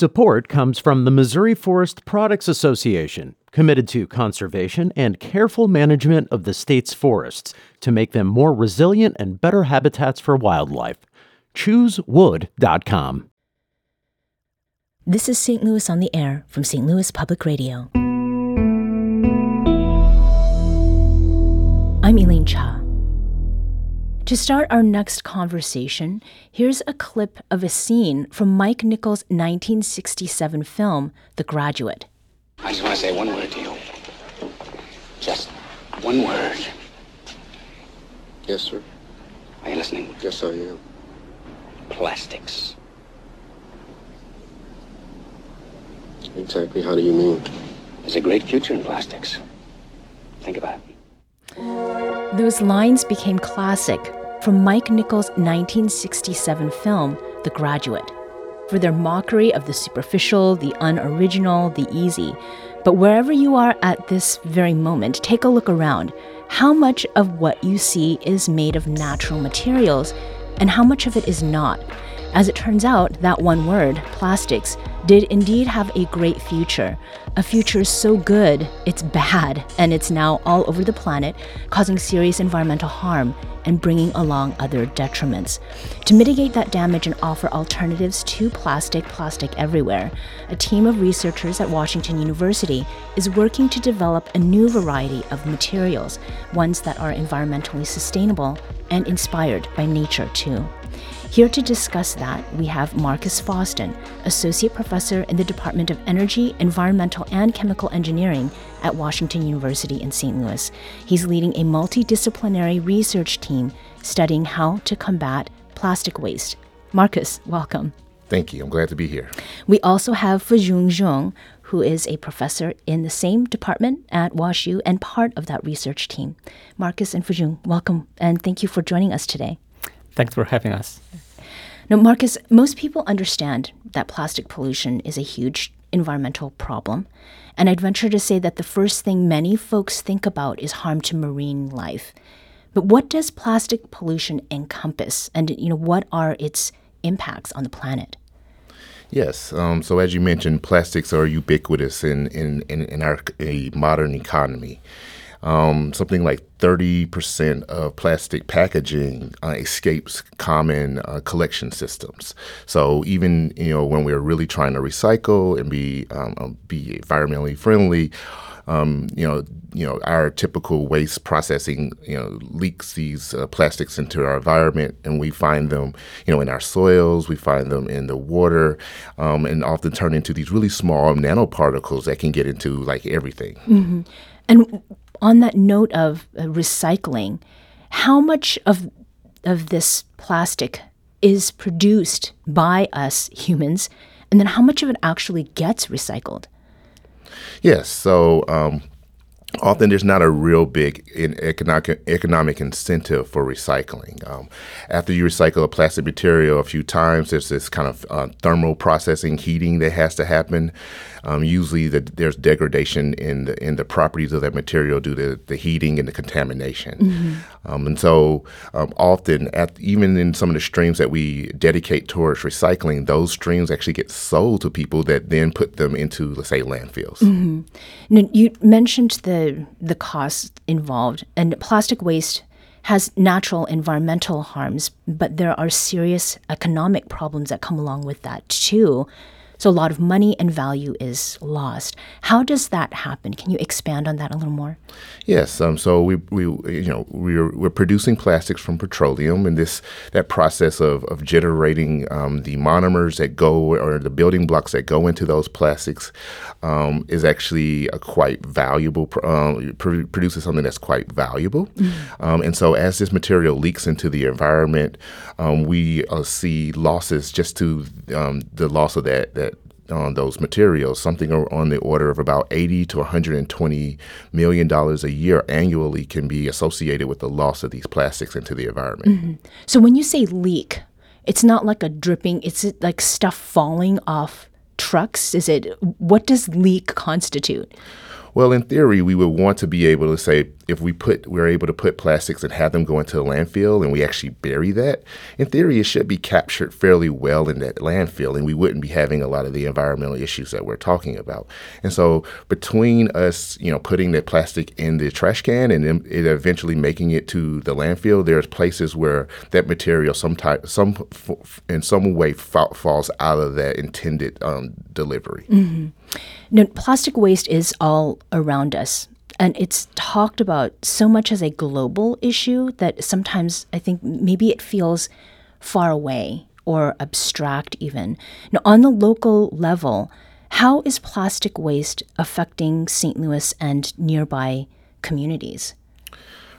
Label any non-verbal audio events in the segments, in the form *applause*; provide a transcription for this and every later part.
Support comes from the Missouri Forest Products Association, committed to conservation and careful management of the state's forests to make them more resilient and better habitats for wildlife. ChooseWood.com. This is St. Louis on the Air from St. Louis Public Radio. I'm Elaine Cha. To start our next conversation, here's a clip of a scene from Mike Nichols' 1967 film, The Graduate. I just want to say one word to you. Just one word. Yes, sir. Are you listening? Yes, I am. Plastics. Exactly how do you mean? There's a great future in plastics. Think about it. Those lines became classic from Mike Nichols' 1967 film, The Graduate, for their mockery of the superficial, the unoriginal, the easy. But wherever you are at this very moment, take a look around. How much of what you see is made of natural materials, and how much of it is not? As it turns out, that one word, plastics, did indeed have a great future. A future so good, it's bad, and it's now all over the planet, causing serious environmental harm and bringing along other detriments. To mitigate that damage and offer alternatives to plastic, plastic everywhere, a team of researchers at Washington University is working to develop a new variety of materials, ones that are environmentally sustainable and inspired by nature too. Here to discuss that, we have Marcus Foston, Associate Professor in the Department of Energy, Environmental, and Chemical Engineering at Washington University in St. Louis. He's leading a multidisciplinary research team studying how to combat plastic waste. Marcus, welcome. Thank you. I'm glad to be here. We also have Fuzhong Zhang, who is a professor in the same department at WashU and part of that research team. Marcus and Fuzhong, welcome and thank you for joining us today. Thanks for having us. Now, Marcus, most people understand that plastic pollution is a huge environmental problem. And I'd venture to say that the first thing many folks think about is harm to marine life. But what does plastic pollution encompass? And you know, what are its impacts on the planet? Yes. Um, so as you mentioned, plastics are ubiquitous in, in, in, in our modern economy. Um, something like 30% of plastic packaging uh, escapes common uh, collection systems. So even you know when we're really trying to recycle and be um, um, be environmentally friendly, um, you know you know our typical waste processing you know leaks these uh, plastics into our environment, and we find them you know in our soils, we find them in the water, um, and often turn into these really small nanoparticles that can get into like everything. Mm-hmm. And on that note of uh, recycling, how much of of this plastic is produced by us humans, and then how much of it actually gets recycled? Yes. So um, often there's not a real big economic, economic incentive for recycling. Um, after you recycle a plastic material a few times, there's this kind of uh, thermal processing, heating that has to happen. Um, usually, the, there's degradation in the in the properties of that material due to the heating and the contamination. Mm-hmm. Um, and so, um, often, at even in some of the streams that we dedicate towards recycling, those streams actually get sold to people that then put them into, let's say, landfills. Mm-hmm. Now, you mentioned the the costs involved, and plastic waste has natural environmental harms, but there are serious economic problems that come along with that too. So a lot of money and value is lost. How does that happen? Can you expand on that a little more? Yes. Um, so we, we you know we're, we're producing plastics from petroleum, and this that process of, of generating um, the monomers that go or the building blocks that go into those plastics um, is actually a quite valuable. Uh, produces something that's quite valuable, mm-hmm. Um, and so as this material leaks into the environment, um, we uh, see losses just to um, the loss of that that on those materials, something on the order of about 80 to 120 million dollars a year annually can be associated with the loss of these plastics into the environment. Mm-hmm. So when you say leak, it's not like a dripping, it's like stuff falling off trucks? Is it what does leak constitute? Well, in theory, we would want to be able to say if we put we're able to put plastics and have them go into a landfill and we actually bury that, in theory it should be captured fairly well in that landfill and we wouldn't be having a lot of the environmental issues that we're talking about. And so between us, you know, putting the plastic in the trash can and then it eventually making it to the landfill, there's places where that material some type some in some way fa- falls out of that intended um, delivery. Mm-hmm. Now, plastic waste is all around us. And it's talked about so much as a global issue that sometimes I think maybe it feels far away or abstract, even. Now, on the local level, how is plastic waste affecting St. Louis and nearby communities?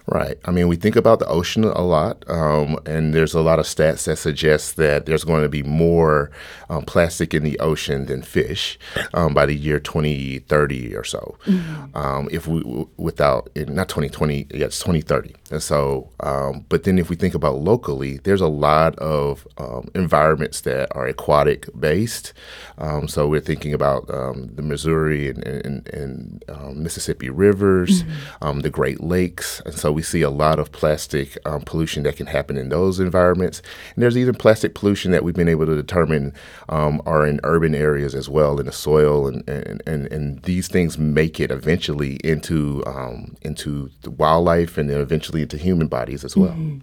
Right. I mean, we think about the ocean a lot, um, and there's a lot of stats that suggest that there's going to be more um, plastic in the ocean than fish um, by the year 2030 or so. Mm-hmm. Um, if we without not 2020, yeah, it's 2030. And so, um, but then if we think about locally, there's a lot of um, environments that are aquatic based. so we're thinking about the Missouri and, and, and Mississippi rivers, mm-hmm. the Great Lakes, and so we see a lot of plastic um, pollution that can happen in those environments. And there's even plastic pollution that we've been able to determine um, are in urban areas as well, in the soil, and and, and, and these things make it eventually into um, into the wildlife and then eventually into human bodies as well. Mm-hmm.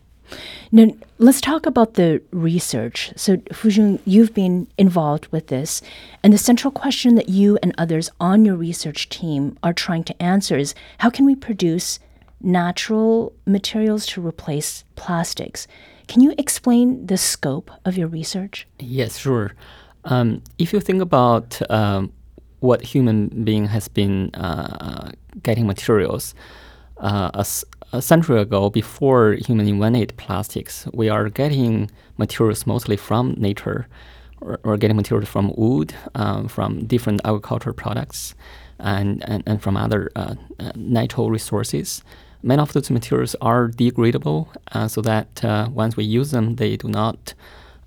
Now, let's talk about the research. So, Fuzhong, you've been involved with this, and the central question that you and others on your research team are trying to answer is how can we produce natural materials to replace plastics. Can you explain the scope of your research? Yes, sure. Um, if you think about um, what human being has been uh, getting materials, uh, a, a, century ago, before human invented plastics, we are getting materials mostly from nature. Or, or getting materials from wood, um, from different agricultural products, and, and, and from other uh, uh natural resources many of those materials are degradable, uh, so that uh, once we use them, they do not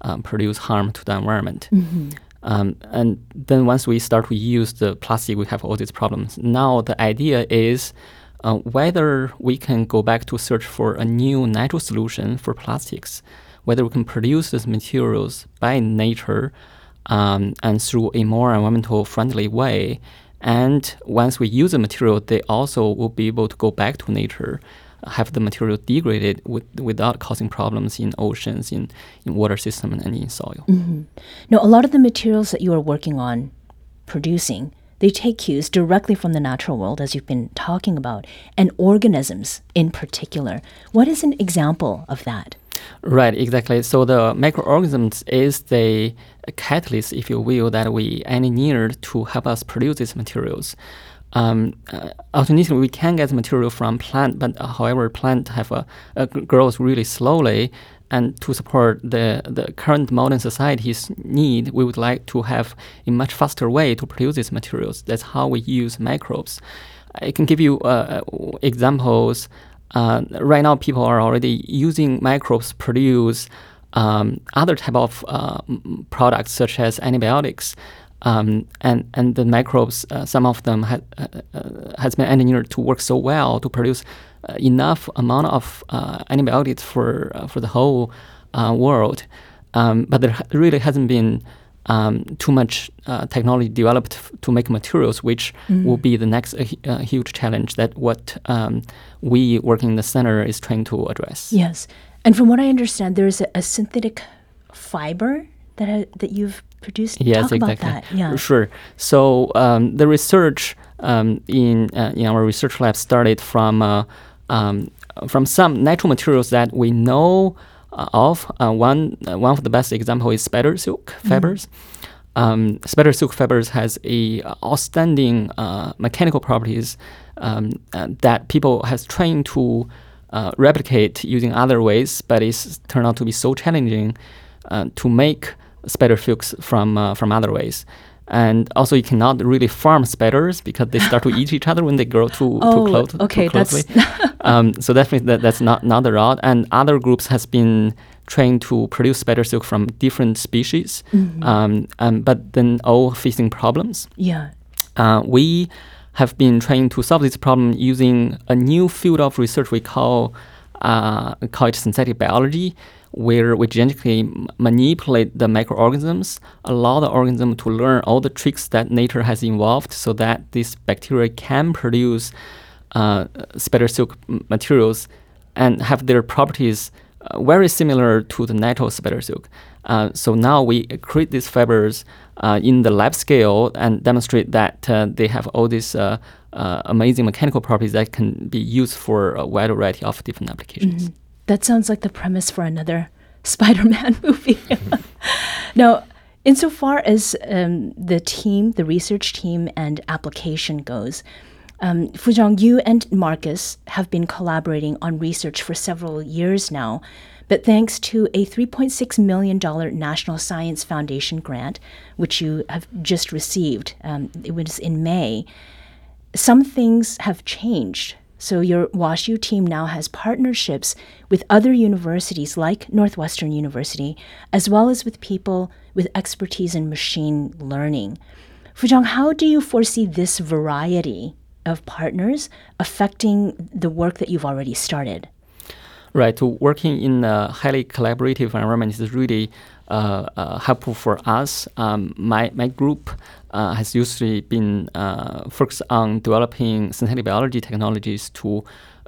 um, produce harm to the environment. Mm-hmm. Um, and then once we start to use the plastic, we have all these problems. Now the idea is uh, whether we can go back to search for a new natural solution for plastics, whether we can produce these materials by nature um, and through a more environmental friendly way and once we use the material, they also will be able to go back to nature, have the material degraded with, without causing problems in oceans, in, in water system, and in soil. Mm-hmm. Now, a lot of the materials that you are working on producing, they take cues directly from the natural world, as you've been talking about, and organisms in particular. What is an example of that? Right, exactly. So the microorganisms is the catalyst, if you will, that we engineered to help us produce these materials. Um, uh, alternatively, we can get material from plant, but uh, however, plant have a, a grows really slowly, and to support the, the current modern society's need, we would like to have a much faster way to produce these materials. That's how we use microbes. I can give you uh, examples uh, right now people are already using microbes to produce um, other type of uh, products such as antibiotics. Um, and and the microbes, uh, some of them ha- uh, uh, has been engineered to work so well to produce uh, enough amount of antibiotics for for the whole world. Um, but there really hasn't been um, too much uh, technology developed f- to make materials, which mm. will be the next uh, uh, huge challenge that what um, we working in the center is trying to address. Yes, and from what I understand, there is a, a synthetic fiber that ha- that you've produced. Yes, Talk exactly. Yeah, sure. So um, the research um, in uh, in our research lab started from uh, um, from some natural materials that we know uh, of. Uh, one uh, one of the best example is spider silk mm-hmm. fibers. Mm. Um, spider silk fibers has a outstanding mechanical properties um, that people has trained to replicate using other ways, but it's turned out to be so challenging to make spider silks from from other ways and also you cannot really farm spiders because they start to *laughs* eat each other when they grow too oh, too, close, okay, too closely. *laughs* um, so definitely that, that's not not the route. And other groups has been trained to produce spider silk from different species, mm-hmm. um, um, but then all facing problems. Yeah. Uh, we have been trying to solve this problem using a new field of research we call uh, call it synthetic biology, where we genetically manipulate the microorganisms, allow the organism to learn all the tricks that nature has involved, so that this bacteria can produce uh, spider silk materials and have their properties uh, very similar to the natural spider silk. Uh, so now we create these fibers uh, in the lab scale and demonstrate that uh, they have all these uh, amazing mechanical properties that can be used for a wide variety of different applications. Mm-hmm. That sounds like the premise for another *laughs* Spider-Man *laughs* movie. *laughs* now, insofar as um, the team, the research team, and application goes, um, Fuzhong, you and Marcus have been collaborating on research for several years now, but thanks to a $3.6 million National Science Foundation grant, which you have just received, um, it was in May, some things have changed. So your WashU team now has partnerships with other universities like Northwestern University, as well as with people with expertise in machine learning. Fuzhong, how do you foresee this variety of partners affecting the work that you've already started? Right. So working in a highly collaborative environment is really helpful for us. Um, my my group uh, has usually been uh, focused on developing synthetic biology technologies to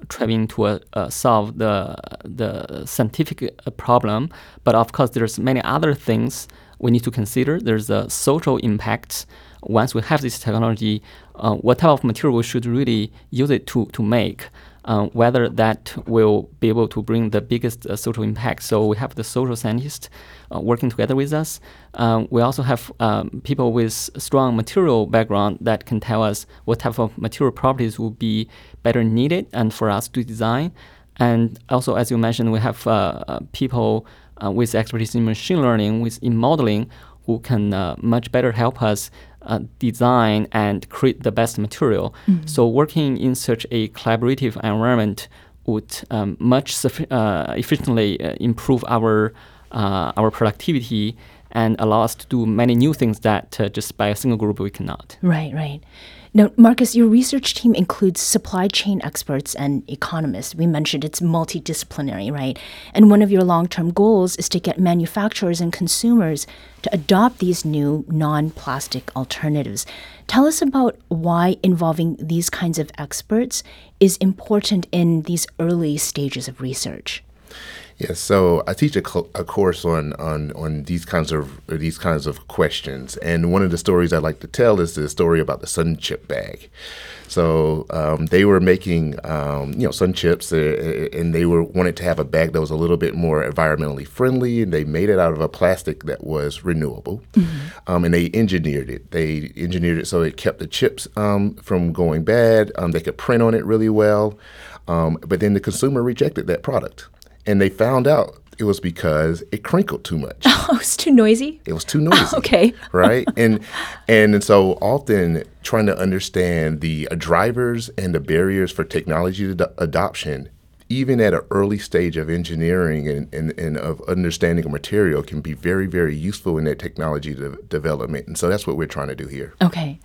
trying to uh, uh, solve the the scientific problem. But of course, there's many other things we need to consider. There's a social impact once we have this technology, uh, what type of material we should really use it to, to make. Uh, whether that will be able to bring the biggest uh, social impact. So we have the social scientists uh, working together with us. Um, we also have um, people with strong material background that can tell us what type of material properties will be better needed and for us to design. And also, as you mentioned, we have uh, uh, with expertise in machine learning, with in modeling, who can much better help us uh, design and create the best material. Mm-hmm. So working in such a collaborative environment would um, much uh, efficiently uh, improve our uh, our productivity and allow us to do many new things that uh, just by a single group we cannot. Right, right. Now, Marcus, your research team includes supply chain experts and economists. We mentioned it's multidisciplinary, right? And one of your long term goals is to get manufacturers and consumers to adopt these new non plastic alternatives. Tell us about why involving these kinds of experts is important in these early stages of research. Yes, so I teach a, cl- a, course on, on on these kinds of these kinds of questions, and one of the stories I like to tell is the story about the sun chip bag. So um, they were making um, you know sun chips, uh, uh, and they were wanted to have a bag that was a little bit more environmentally friendly, and they made it out of a plastic that was renewable, mm-hmm. um, and they engineered it. They engineered it so it kept the chips um, from going bad. Um, they could print on it really well, um, but then the consumer rejected that product and they found out it was because it crinkled too much. *laughs* Oh, it was too noisy. It was too noisy. *laughs* okay. right, and and so often trying to understand the uh, drivers and the barriers for technology ad- adoption, even at an early stage of engineering and, and, and of understanding a material, can be very very useful in that technology de- development. And so that's what we're trying to do here. Okay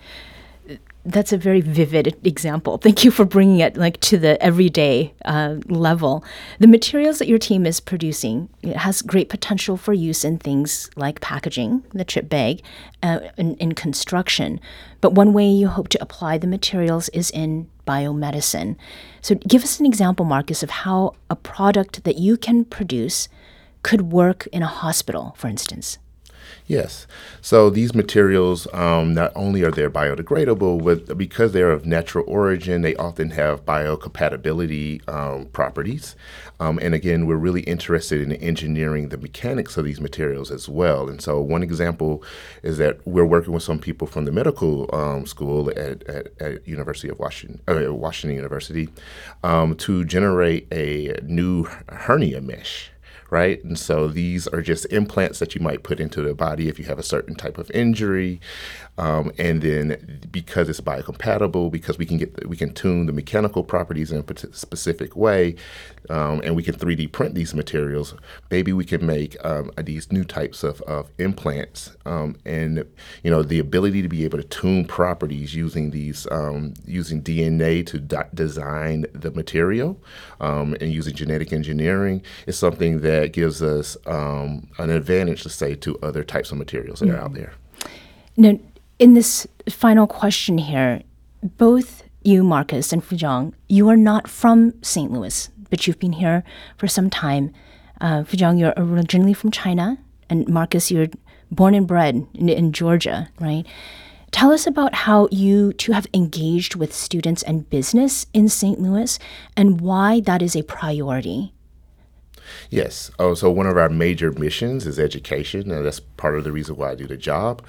that's a very vivid example. Thank you for bringing it like to the everyday uh, level. The materials that your team is producing has great potential for use in things like packaging, the chip bag, uh, in, in construction. But one way you hope to apply the materials is in biomedicine. So, give us an example, Marcus, of how a product that you can produce could work in a hospital, for instance. Yes. So these materials, um, not only are they biodegradable, but because they're of natural origin, they often have biocompatibility um, properties. Um, and again, we're really interested in engineering the mechanics of these materials as well. And so one example is that we're working with some people from the medical um, school at, at, at, University of Washington, uh, Washington University, um, to generate a new hernia mesh right? And so these are just implants that you might put into the body if you have a certain type of injury. Um, and then because it's biocompatible, because we can get we can tune the mechanical properties in a specific way, um, and we can 3D print these materials. Maybe we can make um, these new types of, of implants, um, and you know the ability to be able to tune properties using these um, using DNA to design the material um, and using genetic engineering is something that gives us an advantage, to say, to other types of materials that mm-hmm. are out there. Now, in this final question here, both you, Marcus, and Fuzhong, you are not from St. Louis, but you've been here for some time. Uh, Fuzhong, you're originally from China, and Marcus, you're born and bred in, in Georgia, right? Tell us about how you two have engaged with students and business in St. Louis and why that is a priority. Yes. Oh, so one of our major missions is education, and that's part of the reason why I do the job.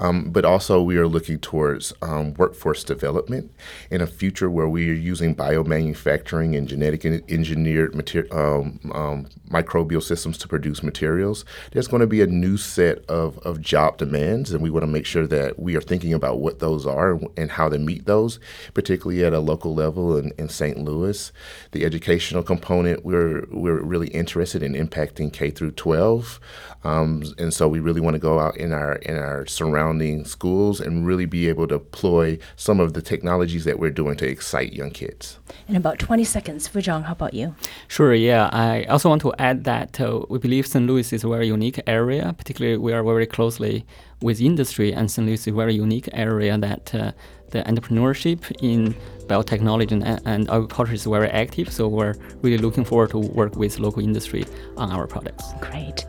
Um, but also, we are looking towards um, workforce development in a future where we are using biomanufacturing and genetic engineered mater- um, um, microbial systems to produce materials. There's going to be a new set of, of job demands, and we want to make sure that we are thinking about what those are and how to meet those, particularly at a local level in, in St. Louis. The educational component, we're, we're really interested in impacting K through 12. Um, and so we really want to go out in our in our surrounding schools and really be able to deploy some of the technologies that we're doing to excite young kids. In about 20 seconds, Fuzhong, how about you? Sure, yeah. I also want to add that uh, we believe St. Louis is a very unique area, particularly we are very closely with industry, and St. Louis is a very unique area that uh, the entrepreneurship in biotechnology and, and, agriculture is very active. So we're really looking forward to work with local industry on our products. Great.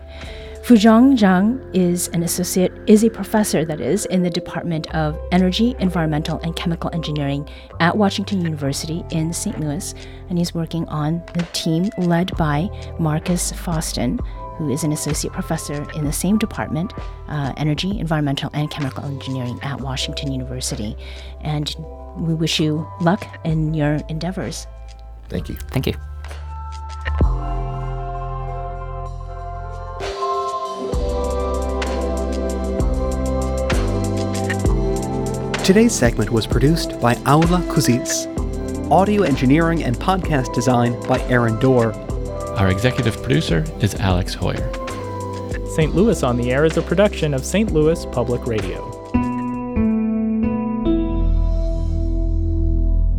Fuzhong Zhang is an associate, is a professor, that is, in the Department of Energy, Environmental, and Chemical Engineering at Washington University in St. Louis, and he's working on the team led by Marcus Foston, who is an associate professor in the same department, uh, Energy, Environmental, and Chemical Engineering at Washington University. And we wish you luck in your endeavors. Thank you. Thank you. Today's segment was produced by Aula Kuzitz. Audio engineering and podcast design by Aaron Doerr. Our executive producer is Alex Heuer. St. Louis on the Air is a production of St. Louis Public Radio.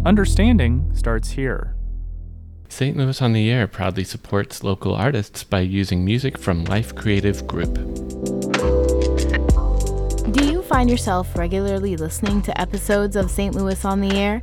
Understanding starts here. St. Louis on the Air proudly supports local artists by using music from Life Creative Group Do you find yourself regularly listening to episodes of St. Louis on the Air,